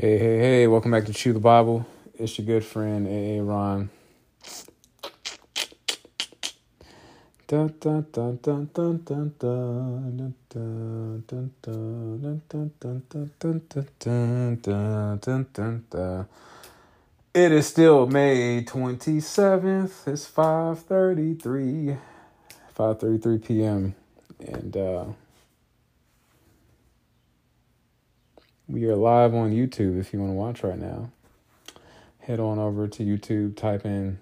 Hey, hey, hey, welcome back to Chew the Bible. It's your good friend, A.A. Ron. It is still May 27th. It's 5.33. 5.33 p.m. And, uh... We are live on YouTube if you want to watch right now. Head on over to YouTube, type in,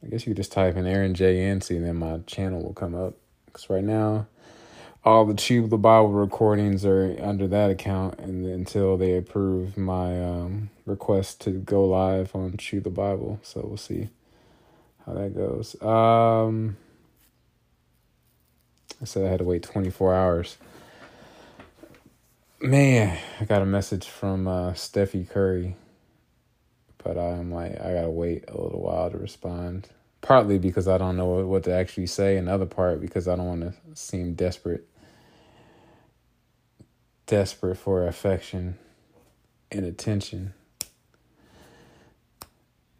I guess you could just type in Aaron J. Yancey, and then my channel will come up. Because right now, all the Chew the Bible recordings are under that account, and until they approve my um, request to go live on Chew the Bible. So we'll see how that goes. Um, I said I had to wait 24 hours. Man, I got a message from uh, Stephy Curry, but I'm like, I gotta wait a little while to respond. Partly because I don't know what to actually say, another part because I don't want to seem desperate, desperate for affection and attention.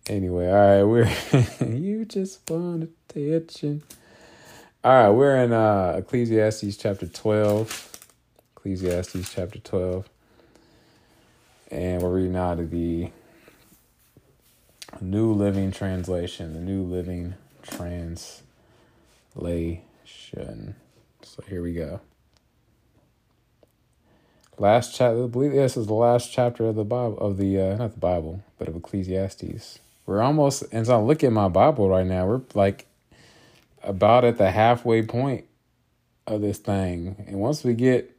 Anyway, all right, we're you just want attention. All right, we're in uh, Ecclesiastes chapter twelve. Ecclesiastes chapter 12. And we're reading out of the New Living Translation, the New Living Translation. So here we go. Last chapter, I believe this is the last chapter of the Bible, of the, uh, not the Bible, but of Ecclesiastes. We're almost, as I look at my Bible right now, we're like about at the halfway point of this thing. And once we get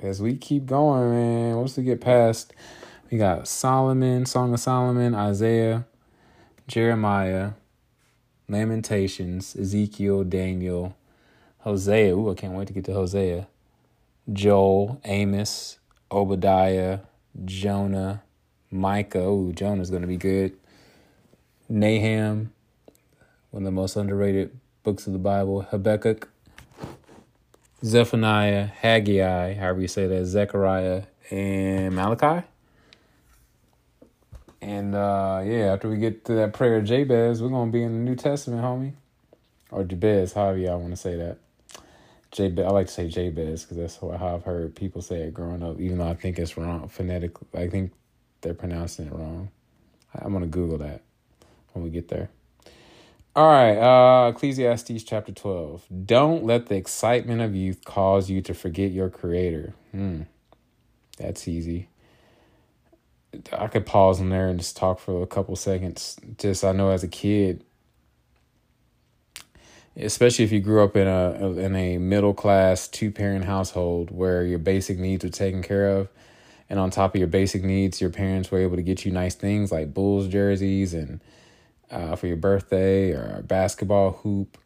as we keep going, man, once we get past, we got Solomon, Song of Solomon, Isaiah, Jeremiah, Lamentations, Ezekiel, Daniel, Hosea. Ooh, I can't wait to get to Hosea. Joel, Amos, Obadiah, Jonah, Micah. Ooh, Jonah's going to be good. Nahum, one of the most underrated books of the Bible. Habakkuk, Zephaniah, Haggai, however you say that, Zechariah, and Malachi. And uh, yeah, after we get to that prayer of Jabez, we're gonna be in the New Testament, homie, or Jabez, however y'all want to say that. Jabez, I like to say Jabez because that's how I've heard people say it growing up, even though I think it's wrong phonetically. I think they're pronouncing it wrong. I'm gonna Google that when we get there. All right, uh, Ecclesiastes chapter 12. Don't let the excitement of youth cause you to forget your creator. Hmm. That's easy. I could pause in there and just talk for a couple seconds. Just, I know as a kid, especially if you grew up in a in a middle class two parent household where your basic needs were taken care of, and on top of your basic needs, your parents were able to get you nice things like Bulls jerseys and uh, for your birthday or a basketball hoop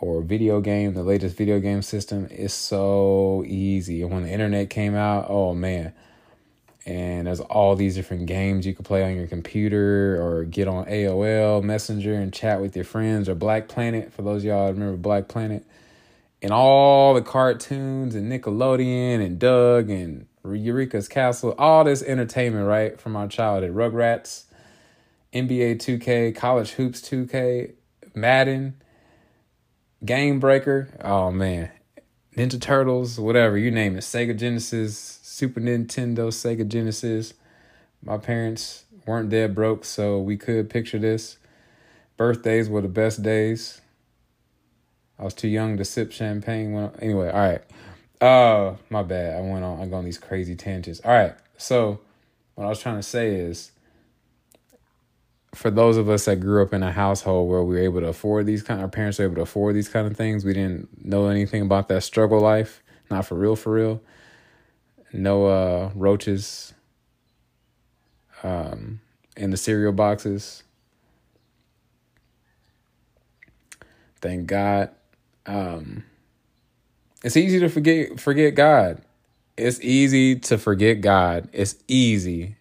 or video game, the latest video game system is so easy. And when the internet came out, oh man. And there's all these different games you can play on your computer or get on AOL Messenger and chat with your friends or Black Planet. For those y'all remember Black Planet. And all the cartoons and Nickelodeon and Doug and Eureka's Castle, all this entertainment, right, from our childhood. Rugrats, NBA 2K, College Hoops 2K, Madden, Game Breaker. Oh man, Ninja Turtles, whatever you name it. Sega Genesis, Super Nintendo, Sega Genesis. My parents weren't dead broke, so we could picture this. Birthdays were the best days. I was too young to sip champagne. When, anyway, all right. Uh, my bad. I went on. I go on these crazy tangents. All right. So, what I was trying to say is, for those of us that grew up in a household where we were able to afford these kind our parents were able to afford these kind of things we didn't know anything about that struggle life not for real for real. No uh roaches um in the cereal boxes. Thank god um it's easy to forget forget god. It's easy to forget god. It's easy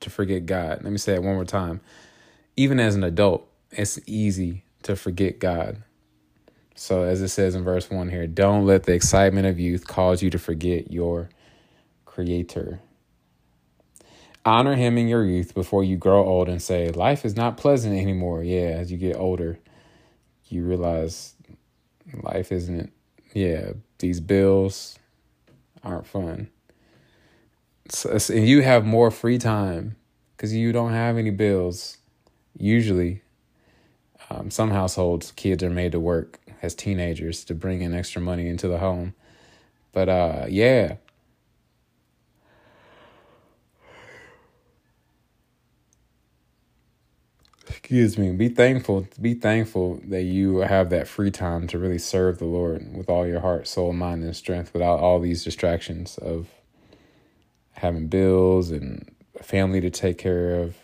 to forget god. Let me say it one more time even as an adult, it's easy to forget God. So, as it says in verse 1 here, don't let the excitement of youth cause you to forget your Creator. Honor him in your youth before you grow old and say, Life is not pleasant anymore. Yeah, as you get older, you realize life isn't, yeah, these bills aren't fun. So, so you have more free time because you don't have any bills. Usually, um, some households, kids are made to work as teenagers to bring in extra money into the home. But uh, yeah, excuse me. Be thankful be thankful that you have that free time to really serve the lord with all your heart soul mind and strength without all these distractions of having bills and a family to take care of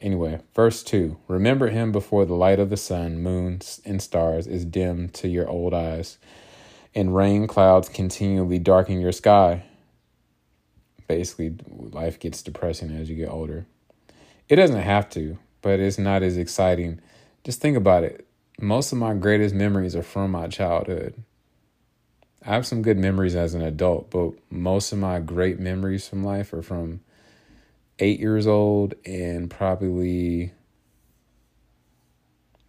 anyway verse 2 remember him before the light of the sun moon and stars is dim to your old eyes and rain clouds continually darken your sky basically life gets depressing as you get older it doesn't have to but it's not as exciting. Just think about it. Most of my greatest memories are from my childhood. I have some good memories as an adult, but most of my great memories from life are from eight years old and probably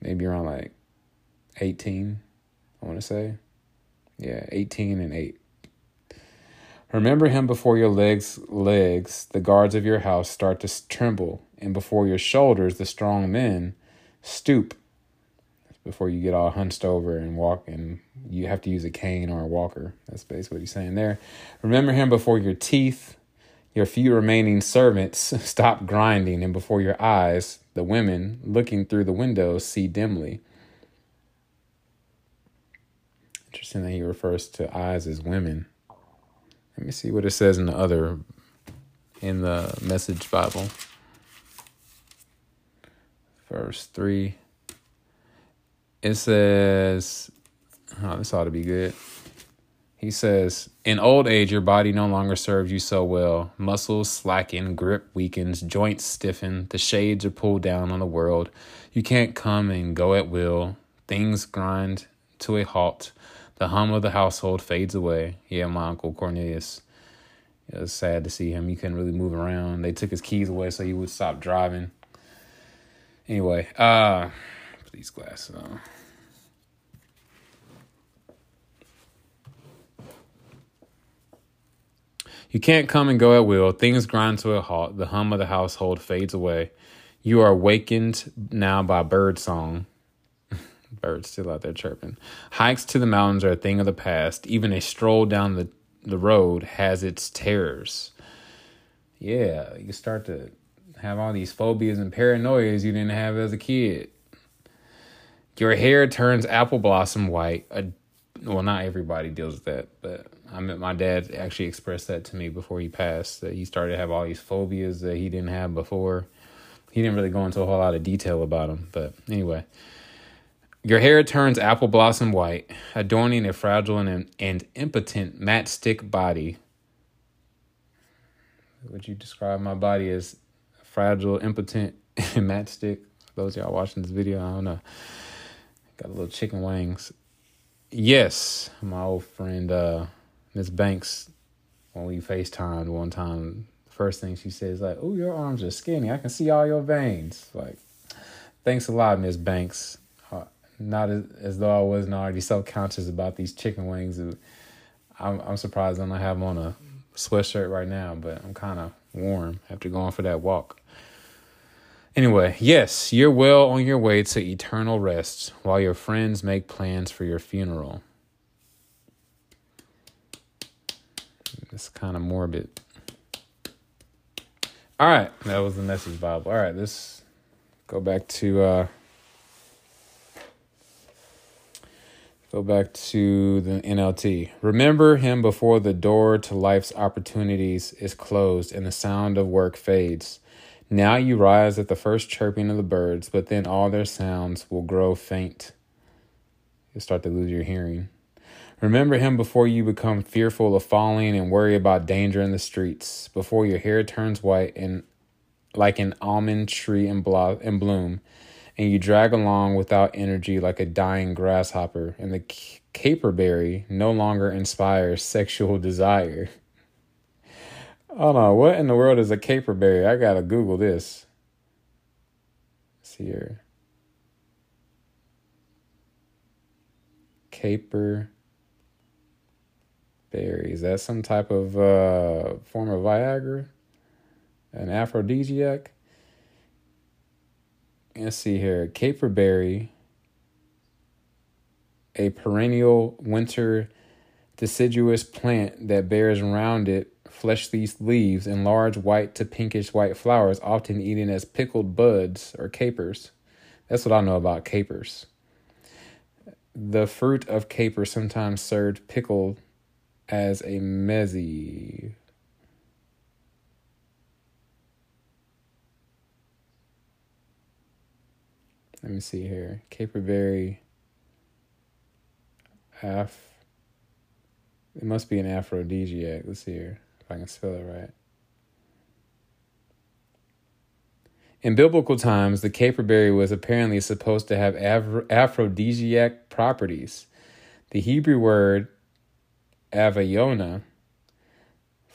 maybe around like 18, I want to say. Yeah, 18 and 8. Remember him before your legs legs, the guards of your house start to tremble and before your shoulders the strong men stoop before you get all hunched over and walk and you have to use a cane or a walker that's basically what he's saying there remember him before your teeth your few remaining servants stop grinding and before your eyes the women looking through the windows see dimly interesting that he refers to eyes as women let me see what it says in the other in the message bible verse 3. It says, oh, this ought to be good. He says, In old age, your body no longer serves you so well. Muscles slacken, grip weakens, joints stiffen, the shades are pulled down on the world. You can't come and go at will. Things grind to a halt. The hum of the household fades away. Yeah, my uncle Cornelius. It was sad to see him. He couldn't really move around. They took his keys away so he would stop driving. Anyway, uh, put these glasses on. You can't come and go at will. Things grind to a halt. The hum of the household fades away. You are awakened now by bird song. Birds still out there chirping. Hikes to the mountains are a thing of the past. Even a stroll down the, the road has its terrors. Yeah, you start to have all these phobias and paranoias you didn't have as a kid. Your hair turns apple blossom white. Uh, well, not everybody deals with that, but I met my dad actually expressed that to me before he passed. That he started to have all these phobias that he didn't have before. He didn't really go into a whole lot of detail about them, but anyway. Your hair turns apple blossom white, adorning a fragile and, and impotent matchstick body. Would you describe my body as fragile, impotent, matchstick. Those y'all watching this video, I don't know. Got a little chicken wings. Yes, my old friend uh Miss Banks, when we FaceTimed one time, first thing she says like, "Oh, your arms are skinny. I can see all your veins." Like, thanks a lot, Miss Banks. Uh, not as, as though I wasn't already self conscious about these chicken wings. I'm I'm surprised I don't have on a sweatshirt right now, but I'm kind of warm after going for that walk. Anyway, yes, you're well on your way to eternal rest while your friends make plans for your funeral. It's kind of morbid. All right, that was the message Bible. All right, let's go back to uh go back to the NLT. Remember him before the door to life's opportunities is closed and the sound of work fades. Now you rise at the first chirping of the birds, but then all their sounds will grow faint. You'll start to lose your hearing. Remember him before you become fearful of falling and worry about danger in the streets, before your hair turns white and like an almond tree in, blo- in bloom, and you drag along without energy like a dying grasshopper, and the caperberry no longer inspires sexual desire. Hold on, what in the world is a caperberry? I gotta Google this. Let's see here. Caper berry. Is that some type of uh, form of Viagra? An aphrodisiac? Let's see here. Caperberry, a perennial winter deciduous plant that bears rounded, fleshy leaves and large white to pinkish white flowers, often eaten as pickled buds or capers. That's what I know about capers. The fruit of caper sometimes served pickled as a mezze. Let me see here. Caperberry. Af. It must be an aphrodisiac. Let's see here if I can spell it right. In biblical times, the caperberry was apparently supposed to have aphrodisiac properties. The Hebrew word aviona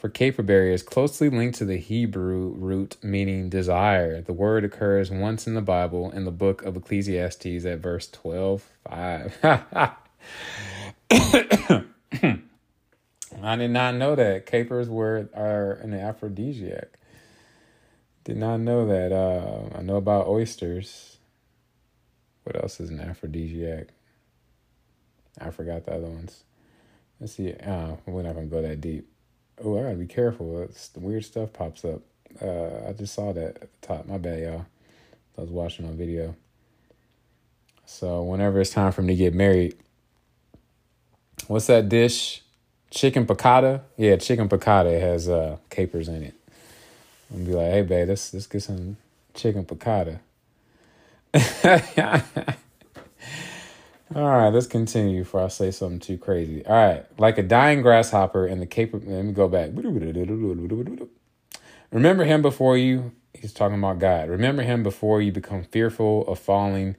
for caperberry is closely linked to the Hebrew root meaning desire. The word occurs once in the Bible in the book of Ecclesiastes at verse 12 5. I did not know that capers were are an aphrodisiac. Did not know that. Uh, I know about oysters. What else is an aphrodisiac? I forgot the other ones. Let's see. Uh, we're not gonna go that deep. Oh, I gotta be careful. It's, the weird stuff pops up. Uh, I just saw that at the top. My bad, y'all. I was watching on video. So whenever it's time for me to get married, what's that dish? Chicken piccata? Yeah, chicken piccata has uh, capers in it. I'm be like, hey babe, let's let's get some chicken piccata. All right, let's continue before I say something too crazy. All right, like a dying grasshopper in the caper. Let me go back. Remember him before you. He's talking about God. Remember him before you become fearful of falling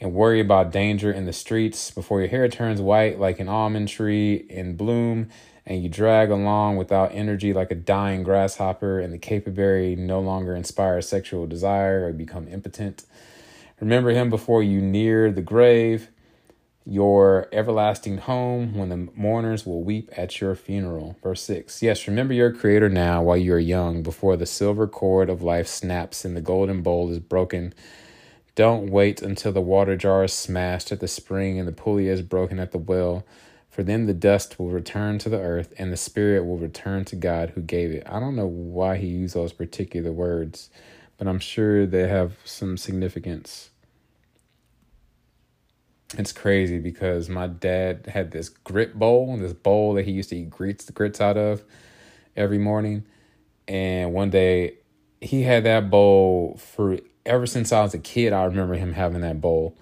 and worry about danger in the streets, before your hair turns white like an almond tree in bloom, and you drag along without energy like a dying grasshopper, and the caperberry no longer inspires sexual desire or become impotent. Remember him before you near the grave, your everlasting home, when the mourners will weep at your funeral. Verse 6 Yes, remember your Creator now while you are young, before the silver cord of life snaps and the golden bowl is broken don't wait until the water jar is smashed at the spring and the pulley is broken at the well, for then the dust will return to the earth and the spirit will return to God who gave it. I don't know why he used those particular words, but I'm sure they have some significance. It's crazy because my dad had this grit bowl, this bowl that he used to eat grits the grits out of every morning. And one day he had that bowl for ever since I was a kid, I remember him having that bowl.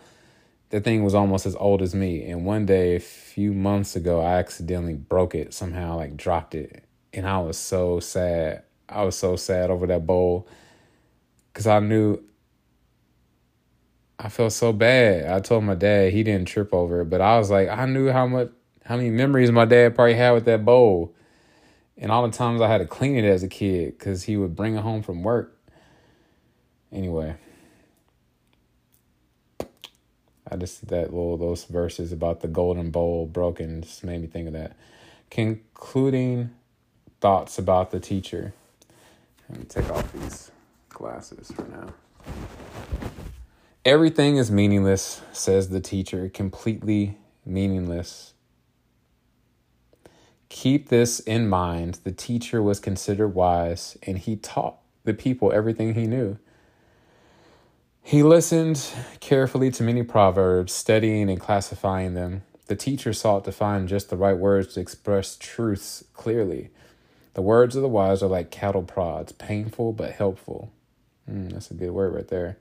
The thing was almost as old as me. And one day, a few months ago, I accidentally broke it somehow, like dropped it. And I was so sad. I was so sad over that bowl because I knew I felt so bad. I told my dad he didn't trip over it, but I was like, I knew how much, how many memories my dad probably had with that bowl. And all the times I had to clean it as a kid because he would bring it home from work Anyway, I just that little those verses about the golden bowl broken just made me think of that. Concluding thoughts about the teacher. Let me take off these glasses for now. Everything is meaningless, says the teacher, completely meaningless. Keep this in mind. The teacher was considered wise, and he taught the people everything he knew. He listened carefully to many proverbs, studying and classifying them. The teacher sought to find just the right words to express truths clearly. The words of the wise are like cattle prods, painful but helpful. Mm, that's a good word right there.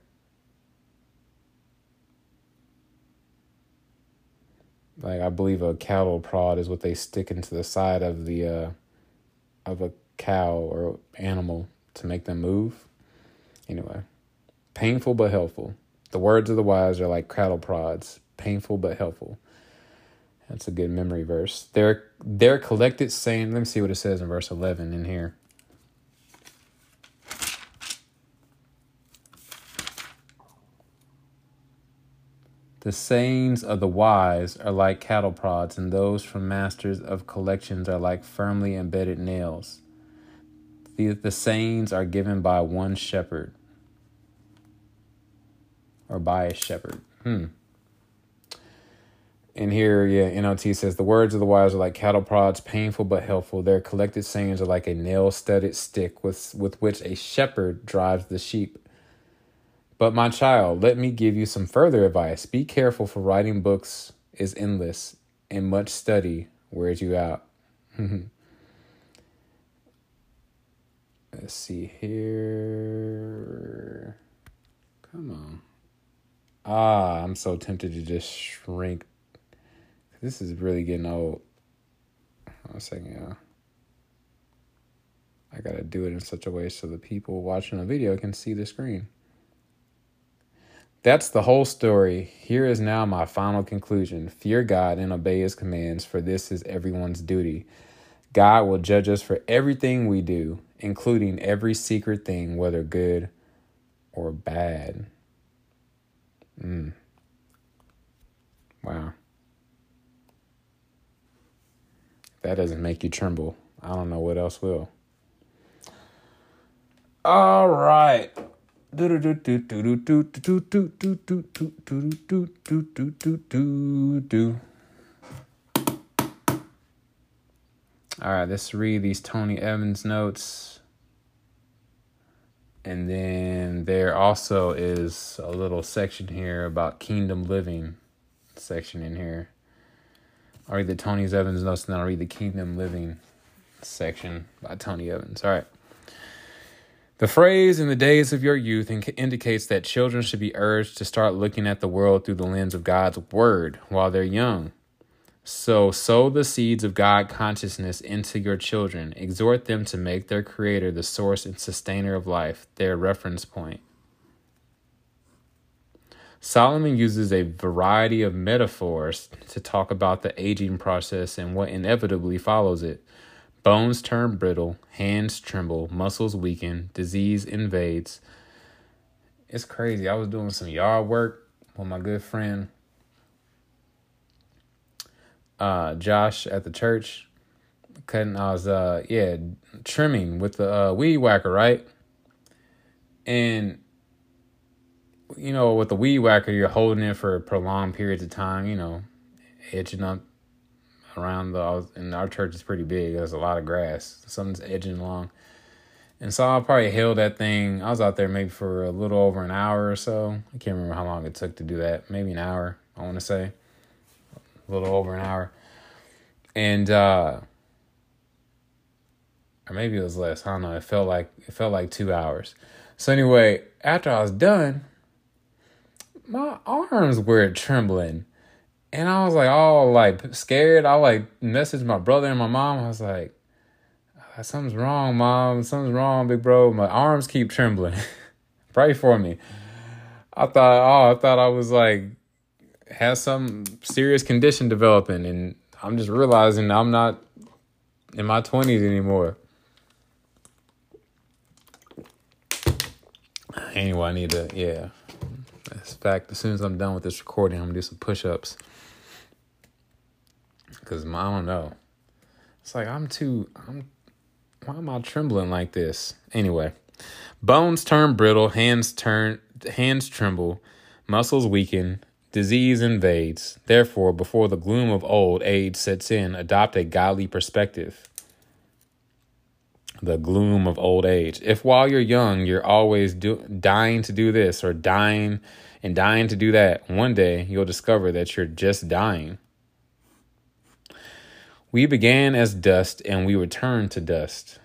Like I believe a cattle prod is what they stick into the side of the uh, of a cow or animal to make them move. Anyway. Painful but helpful. The words of the wise are like cattle prods, painful but helpful. That's a good memory verse. Their their collected saying, let me see what it says in verse 11 in here. The sayings of the wise are like cattle prods, and those from masters of collections are like firmly embedded nails. The, the sayings are given by one shepherd, or by a shepherd. Hmm. And here, yeah, NLT says the words of the wise are like cattle prods, painful but helpful. Their collected sayings are like a nail studded stick with, with which a shepherd drives the sheep. But my child, let me give you some further advice. Be careful, for writing books is endless, and much study wears you out. Let's see here. Come on. Ah, I'm so tempted to just shrink. This is really getting old. One second. I gotta do it in such a way so the people watching the video can see the screen. That's the whole story. Here is now my final conclusion Fear God and obey his commands, for this is everyone's duty. God will judge us for everything we do, including every secret thing, whether good or bad. Mm. Wow. that doesn't make you tremble, I don't know what else will. All right. All right, let's read these Tony Evans notes. And then there also is a little section here about kingdom living section in here. I'll read the Tony Evans notes and then I'll read the kingdom living section by Tony Evans. All right. The phrase in the days of your youth indicates that children should be urged to start looking at the world through the lens of God's word while they're young. So, sow the seeds of God consciousness into your children. Exhort them to make their Creator the source and sustainer of life, their reference point. Solomon uses a variety of metaphors to talk about the aging process and what inevitably follows it. Bones turn brittle, hands tremble, muscles weaken, disease invades. It's crazy. I was doing some yard work with my good friend uh, Josh at the church. Cutting, I was uh yeah trimming with the uh, weed whacker, right? And you know, with the weed whacker, you're holding it for prolonged periods of time. You know, edging up around the and our church is pretty big. There's a lot of grass. Something's edging along. And so I probably held that thing. I was out there maybe for a little over an hour or so. I can't remember how long it took to do that. Maybe an hour, I want to say. A little over an hour. And uh or maybe it was less. I don't know. It felt like it felt like 2 hours. So anyway, after I was done, my arms were trembling and I was like, all like scared. I like messaged my brother and my mom. I was like, ah, something's wrong, mom. Something's wrong, big bro. My arms keep trembling. Pray for me. I thought, oh, I thought I was like, had some serious condition developing. And I'm just realizing I'm not in my 20s anymore. Anyway, I need to, yeah. In fact, as soon as I'm done with this recording, I'm gonna do some push ups. Cause I don't know. It's like I'm too. I'm. Why am I trembling like this? Anyway, bones turn brittle, hands turn, hands tremble, muscles weaken, disease invades. Therefore, before the gloom of old age sets in, adopt a godly perspective. The gloom of old age. If while you're young, you're always do, dying to do this or dying and dying to do that, one day you'll discover that you're just dying. We began as dust and we return to dust.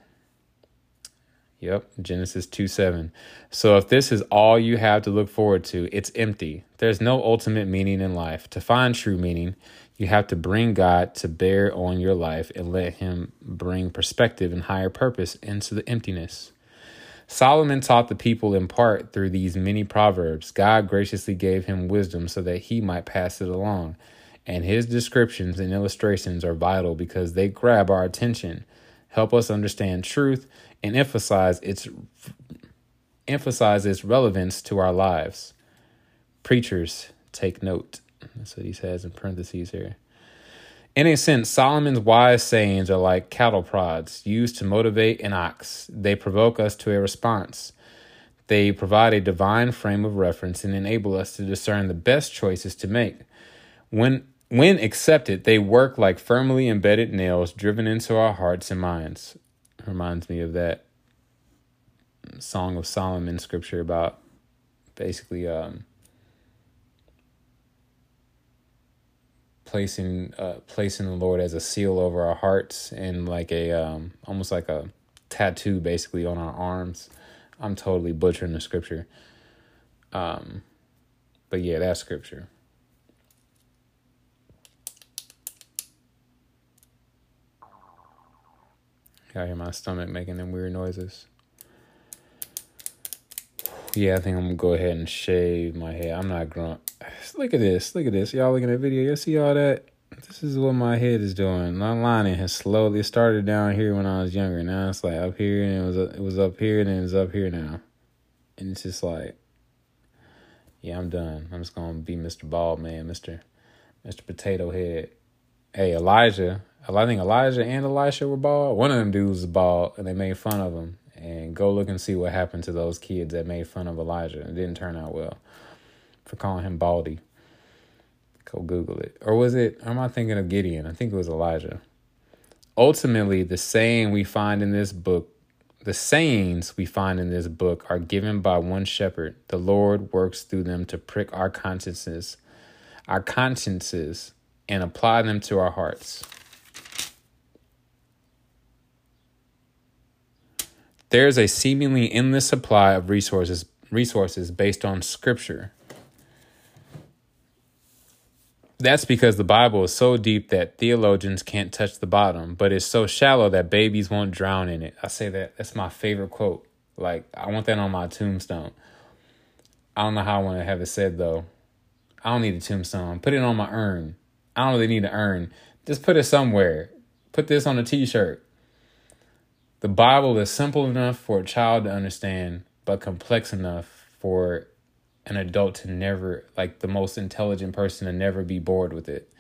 Yep, Genesis 2 7. So if this is all you have to look forward to, it's empty. There's no ultimate meaning in life. To find true meaning, you have to bring God to bear on your life and let Him bring perspective and higher purpose into the emptiness. Solomon taught the people in part through these many proverbs. God graciously gave him wisdom so that he might pass it along and his descriptions and illustrations are vital because they grab our attention, help us understand truth, and emphasize its emphasize its relevance to our lives. Preachers, take note. That's what he says in parentheses here. In a sense, Solomon's wise sayings are like cattle prods used to motivate an ox. They provoke us to a response. They provide a divine frame of reference and enable us to discern the best choices to make. When when accepted, they work like firmly embedded nails driven into our hearts and minds. Reminds me of that Song of Solomon scripture about basically um, placing uh, placing the Lord as a seal over our hearts and like a um, almost like a tattoo basically on our arms. I'm totally butchering the scripture. Um, but yeah, that scripture. I hear my stomach making them weird noises. Yeah, I think I'm gonna go ahead and shave my head. I'm not growing. Look at this. Look at this. Y'all looking at video. You see all that? This is what my head is doing. My lining has slowly started down here when I was younger. Now it's like up here, and it was it was up here, and it's up here now. And it's just like, yeah, I'm done. I'm just gonna be Mr. Bald Man, Mr. Mr. Potato Head. Hey, Elijah. I think Elijah and Elisha were bald. One of them dudes was bald, and they made fun of him. And go look and see what happened to those kids that made fun of Elijah. It didn't turn out well for calling him Baldy. Go Google it. Or was it, am I thinking of Gideon? I think it was Elijah. Ultimately, the saying we find in this book, the sayings we find in this book are given by one shepherd. The Lord works through them to prick our consciences, our consciences, and apply them to our hearts. There is a seemingly endless supply of resources resources based on scripture that's because the Bible is so deep that theologians can't touch the bottom, but it's so shallow that babies won't drown in it. I say that that's my favorite quote. Like I want that on my tombstone. I don't know how I want to have it said though. I don't need a tombstone. Put it on my urn. I don't really need an urn. Just put it somewhere. Put this on a t-shirt. The Bible is simple enough for a child to understand, but complex enough for an adult to never like the most intelligent person to never be bored with it.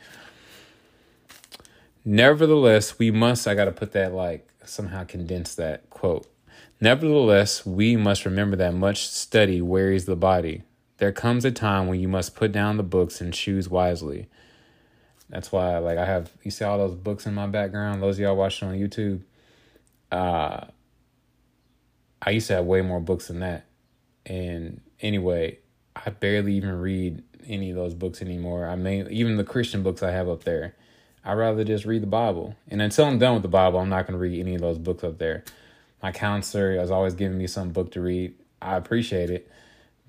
Nevertheless we must i gotta put that like somehow condense that quote. Nevertheless we must remember that much study wearies the body. There comes a time when you must put down the books and choose wisely. That's why like i have you see all those books in my background? Those y'all watching on youtube uh i used to have way more books than that and anyway I barely even read any of those books anymore. I mean, even the Christian books I have up there. I'd rather just read the Bible. And until I'm done with the Bible, I'm not going to read any of those books up there. My counselor is always giving me some book to read. I appreciate it,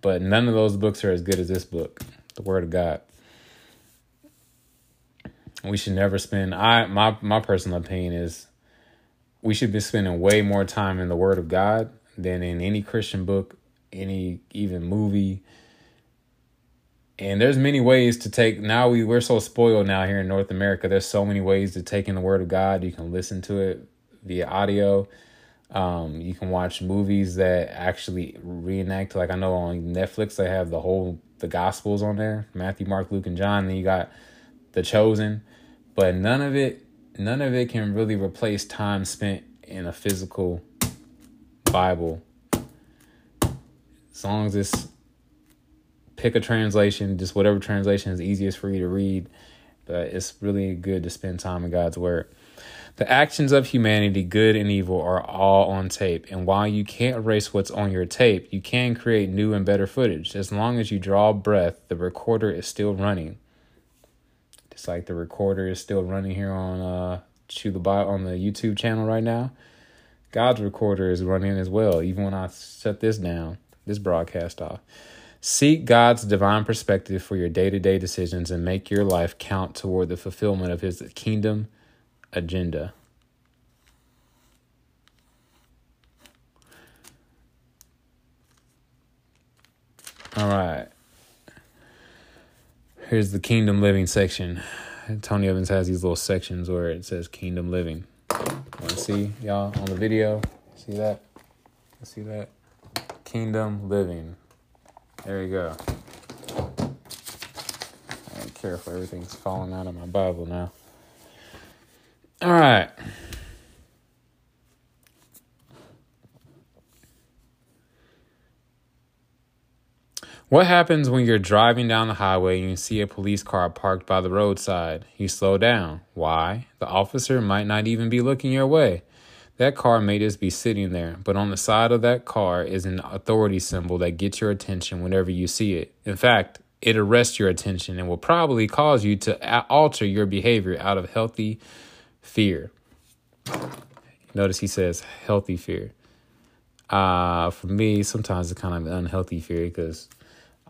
but none of those books are as good as this book, the Word of God. We should never spend. I my my personal opinion is we should be spending way more time in the Word of God than in any Christian book, any even movie. And there's many ways to take now we we're so spoiled now here in north america. There's so many ways to take in the word of god. You can listen to it via audio. Um, you can watch movies that actually reenact like i know on netflix they have the whole the gospels on there matthew mark luke and john. Then you got the chosen. But none of it none of it can really replace time spent in a physical bible as long as it's pick a translation, just whatever translation is easiest for you to read. But it's really good to spend time in God's Word. The actions of humanity, good and evil, are all on tape. And while you can't erase what's on your tape, you can create new and better footage. As long as you draw breath, the recorder is still running. Just like the recorder is still running here on uh Chew the Bible on the YouTube channel right now. God's recorder is running as well, even when I shut this down, this broadcast off. Seek God's divine perspective for your day to day decisions and make your life count toward the fulfillment of His kingdom agenda. All right. Here's the kingdom living section. Tony Evans has these little sections where it says kingdom living. Want to see y'all on the video? See that? See that? Kingdom living. There you go. I ain't careful. Everything's falling out of my Bible now. All right. What happens when you're driving down the highway and you see a police car parked by the roadside? You slow down. Why? The officer might not even be looking your way. That car may just be sitting there, but on the side of that car is an authority symbol that gets your attention whenever you see it. In fact, it arrests your attention and will probably cause you to alter your behavior out of healthy fear. Notice he says healthy fear. Uh, for me, sometimes it's kind of unhealthy fear because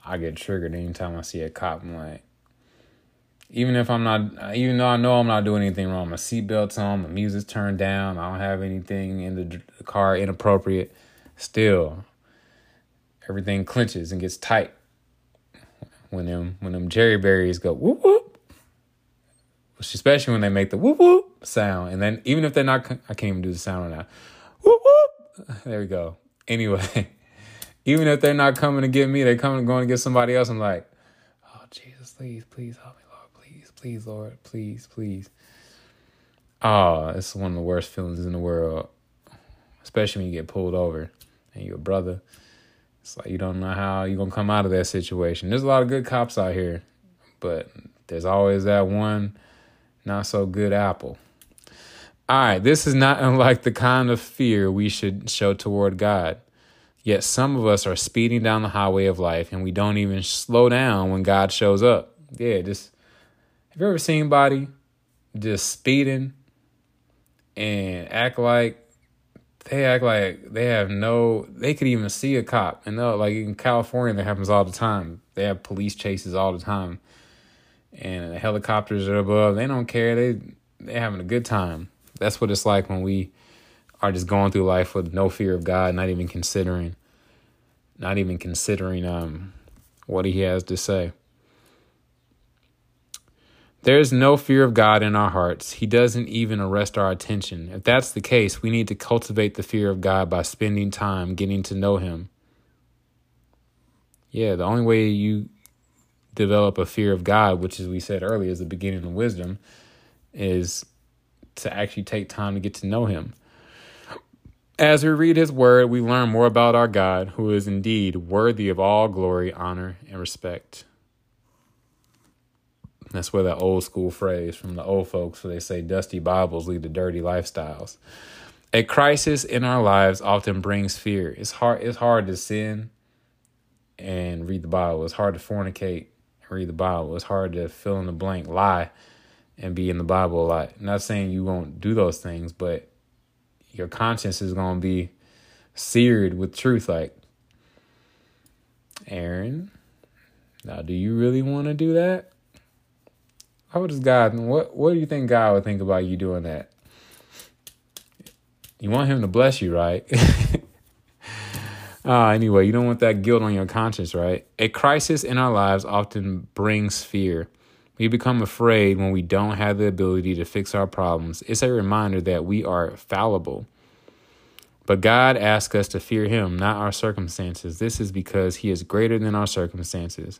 I get triggered anytime I see a cop. I'm like, even if I'm not, even though I know I'm not doing anything wrong, my seatbelt's on, my music's turned down, I don't have anything in the car inappropriate, still, everything clenches and gets tight when them when them Jerry berries go whoop whoop. Especially when they make the whoop whoop sound, and then even if they're not, I can't even do the sound right now. Whoop whoop. There we go. Anyway. even if they're not coming to get me, they're coming going to get somebody else. I'm like, oh Jesus, please, please help me, Lord, please, please, Lord, please, please. Oh, it's one of the worst feelings in the world, especially when you get pulled over and you're a brother. It's like you don't know how you're gonna come out of that situation. There's a lot of good cops out here, but there's always that one not so good apple. All right, this is not unlike the kind of fear we should show toward God. Yet some of us are speeding down the highway of life and we don't even slow down when God shows up. Yeah, just have you ever seen anybody just speeding and act like they act like they have no they could even see a cop and no like in California that happens all the time. They have police chases all the time. And the helicopters are above. They don't care. They they're having a good time. That's what it's like when we are just going through life with no fear of God, not even considering, not even considering um, what He has to say. There is no fear of God in our hearts. He doesn't even arrest our attention. If that's the case, we need to cultivate the fear of God by spending time getting to know Him. Yeah, the only way you develop a fear of God, which, as we said earlier, is the beginning of wisdom, is to actually take time to get to know Him. As we read his word, we learn more about our God, who is indeed worthy of all glory, honor, and respect. That's where that old school phrase from the old folks where they say dusty Bibles lead to dirty lifestyles. A crisis in our lives often brings fear. It's hard it's hard to sin and read the Bible. It's hard to fornicate and read the Bible. It's hard to fill in the blank, lie and be in the Bible a lot. Not saying you won't do those things, but your conscience is going to be seared with truth like Aaron now do you really want to do that? How does God what what do you think God would think about you doing that? You want him to bless you right? Uh, anyway you don't want that guilt on your conscience right? A crisis in our lives often brings fear we become afraid when we don't have the ability to fix our problems. It's a reminder that we are fallible. But God asks us to fear Him, not our circumstances. This is because He is greater than our circumstances.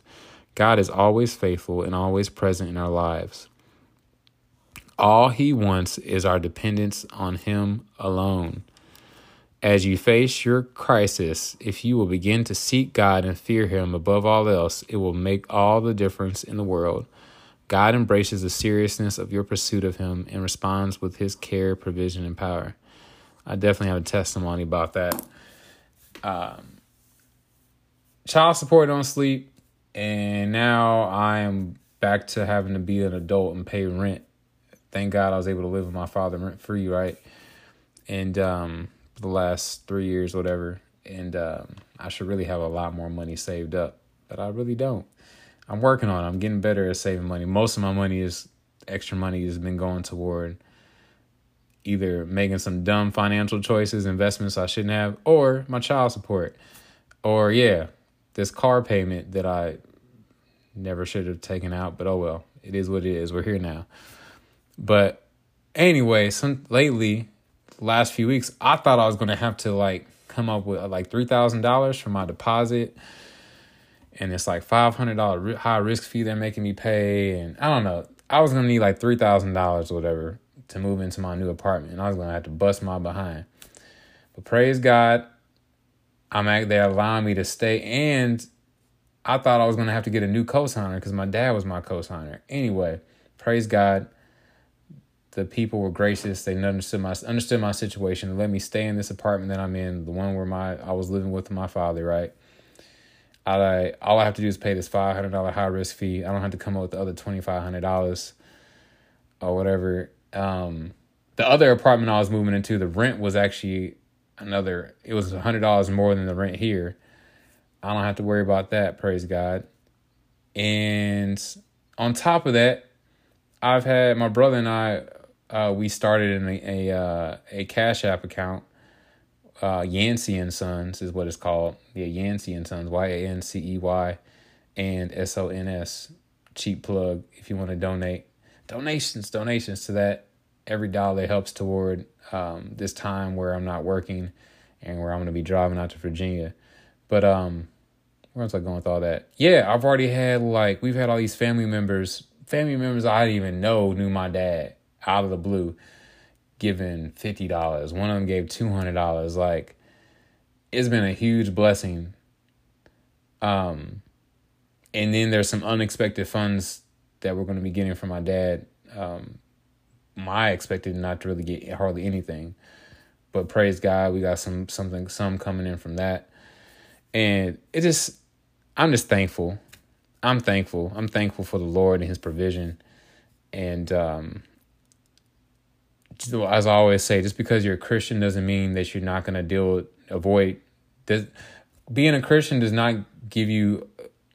God is always faithful and always present in our lives. All He wants is our dependence on Him alone. As you face your crisis, if you will begin to seek God and fear Him above all else, it will make all the difference in the world. God embraces the seriousness of your pursuit of Him and responds with His care, provision, and power. I definitely have a testimony about that. Um, child support don't sleep, and now I am back to having to be an adult and pay rent. Thank God I was able to live with my father rent free, right? And um, the last three years, whatever. And um, I should really have a lot more money saved up, but I really don't. I'm working on it. I'm getting better at saving money. Most of my money is extra money has been going toward either making some dumb financial choices, investments I shouldn't have, or my child support. Or yeah, this car payment that I never should have taken out, but oh well. It is what it is. We're here now. But anyway, some lately, last few weeks, I thought I was gonna have to like come up with like three thousand dollars for my deposit and it's like five hundred dollar high risk fee they're making me pay, and I don't know. I was gonna need like three thousand dollars or whatever to move into my new apartment, and I was gonna have to bust my behind. But praise God, I'm at they're allowing me to stay, and I thought I was gonna have to get a new co-signer because my dad was my co-signer. Anyway, praise God. The people were gracious. They understood my understood my situation. Let me stay in this apartment that I'm in, the one where my I was living with my father, right? I all I have to do is pay this five hundred dollar high risk fee. I don't have to come up with the other twenty five hundred dollars or whatever. Um, the other apartment I was moving into, the rent was actually another. It was hundred dollars more than the rent here. I don't have to worry about that. Praise God. And on top of that, I've had my brother and I. Uh, we started in a a, uh, a Cash App account uh, Yancey and Sons is what it's called. Yeah, Yancey and Sons, Y A N C E Y, and S O N S. Cheap plug if you want to donate. Donations, donations to that. Every dollar helps toward um, this time where I'm not working and where I'm going to be driving out to Virginia. But um, where was I going with all that? Yeah, I've already had like we've had all these family members, family members I didn't even know knew my dad out of the blue given fifty dollars. One of them gave two hundred dollars. Like it's been a huge blessing. Um, and then there's some unexpected funds that we're going to be getting from my dad. Um, my expected not to really get hardly anything, but praise God, we got some something some coming in from that, and it just I'm just thankful. I'm thankful. I'm thankful for the Lord and His provision, and um, as I always say, just because you're a Christian doesn't mean that you're not going to deal with, avoid. Does, being a Christian does not give you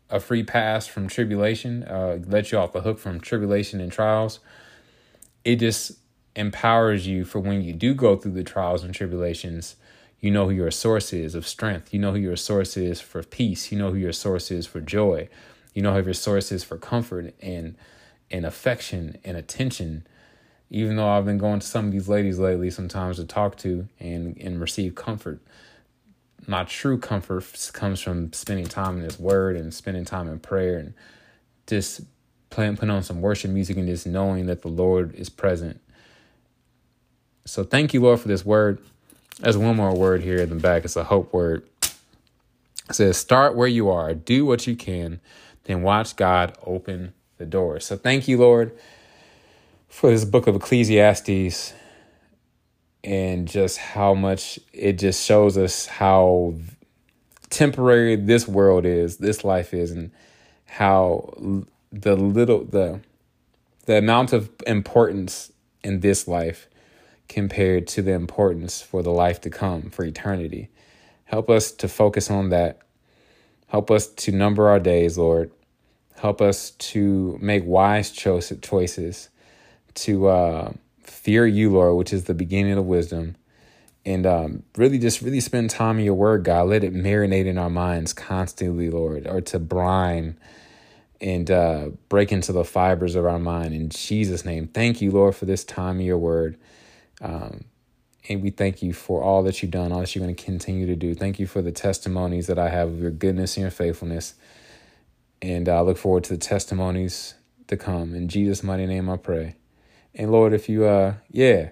a free pass from tribulation, uh, let you off the hook from tribulation and trials. It just empowers you for when you do go through the trials and tribulations. You know who your source is of strength. You know who your source is for peace. You know who your source is for joy. You know who your source is for comfort and and affection and attention even though I've been going to some of these ladies lately sometimes to talk to and and receive comfort, my true comfort comes from spending time in His Word and spending time in prayer and just playing, putting on some worship music and just knowing that the Lord is present. So thank you, Lord, for this word. There's one more word here in the back. It's a hope word. It says, "Start where you are. Do what you can, then watch God open the door." So thank you, Lord for this book of Ecclesiastes and just how much it just shows us how temporary this world is, this life is, and how the little the the amount of importance in this life compared to the importance for the life to come, for eternity. Help us to focus on that. Help us to number our days, Lord. Help us to make wise choices to uh, fear you, Lord, which is the beginning of wisdom. And um, really just really spend time in your word, God. Let it marinate in our minds constantly, Lord, or to brine and uh, break into the fibers of our mind. In Jesus' name, thank you, Lord, for this time in your word. Um, and we thank you for all that you've done, all that you're going to continue to do. Thank you for the testimonies that I have of your goodness and your faithfulness. And I look forward to the testimonies to come. In Jesus' mighty name, I pray. And Lord, if you, uh, yeah,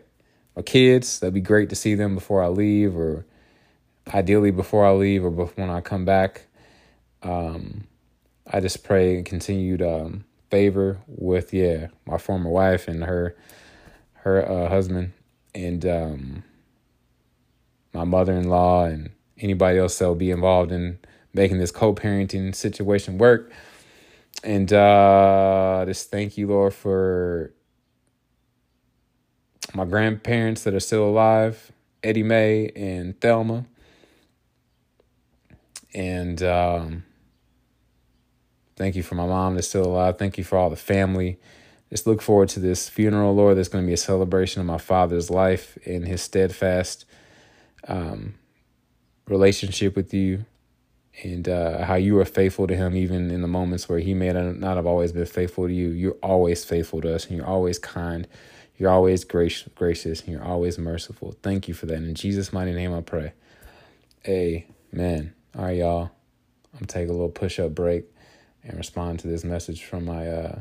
my kids, that'd be great to see them before I leave, or ideally before I leave, or before when I come back. Um, I just pray and continued um, favor with yeah my former wife and her her uh, husband and um, my mother in law and anybody else that will be involved in making this co parenting situation work. And uh, just thank you, Lord, for my grandparents that are still alive, Eddie Mae and Thelma. And um, thank you for my mom that's still alive. Thank you for all the family. Just look forward to this funeral, Lord. There's going to be a celebration of my father's life and his steadfast um, relationship with you and uh, how you are faithful to him even in the moments where he may not have always been faithful to you. You're always faithful to us and you're always kind. You're always gracious, gracious, and you're always merciful. Thank you for that. In Jesus' mighty name I pray. Amen. All right, y'all. I'm take a little push up break and respond to this message from my uh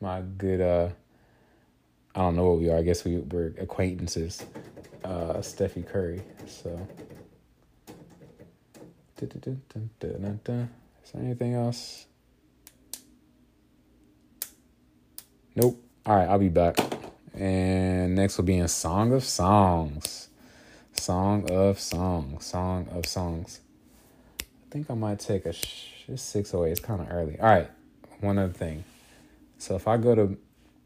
my good uh I don't know what we are. I guess we we're acquaintances. Uh Steffi Curry. So Is there anything else? Nope. All right, I'll be back. And next will be in Song of Songs. Song of Songs. Song of Songs. I think I might take a. Sh- it's 608. It's kind of early. All right. One other thing. So if I go to.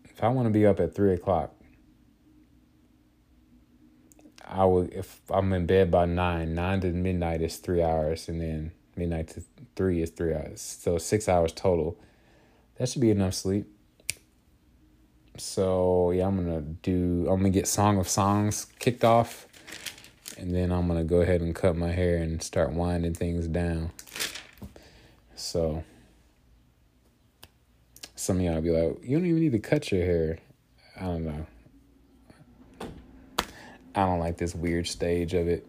If I want to be up at 3 o'clock, I would. If I'm in bed by 9, 9 to midnight is three hours. And then midnight to 3 is three hours. So six hours total. That should be enough sleep. So yeah, I'm gonna do. I'm gonna get Song of Songs kicked off, and then I'm gonna go ahead and cut my hair and start winding things down. So some of y'all be like, "You don't even need to cut your hair." I don't know. I don't like this weird stage of it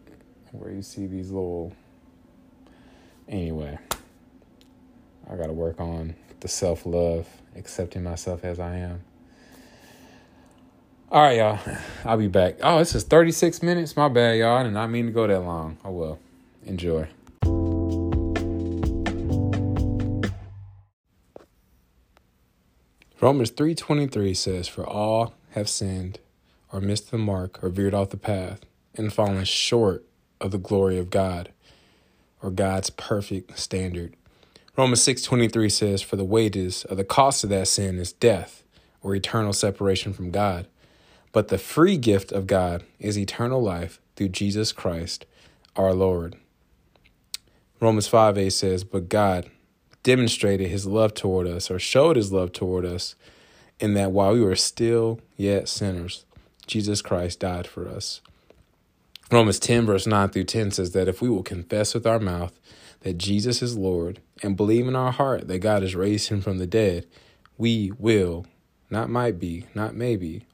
where you see these little. Anyway, I gotta work on the self love, accepting myself as I am. All right, y'all. I'll be back. Oh, this is 36 minutes. My bad, y'all. I did not mean to go that long. Oh, well. Enjoy. Romans 3.23 says, For all have sinned or missed the mark or veered off the path and fallen short of the glory of God or God's perfect standard. Romans 6.23 says, For the wages of the cost of that sin is death or eternal separation from God. But the free gift of God is eternal life through Jesus Christ our Lord. Romans 5 8 says, But God demonstrated his love toward us, or showed his love toward us, in that while we were still yet sinners, Jesus Christ died for us. Romans 10, verse 9 through 10 says that if we will confess with our mouth that Jesus is Lord and believe in our heart that God has raised him from the dead, we will not might be, not maybe,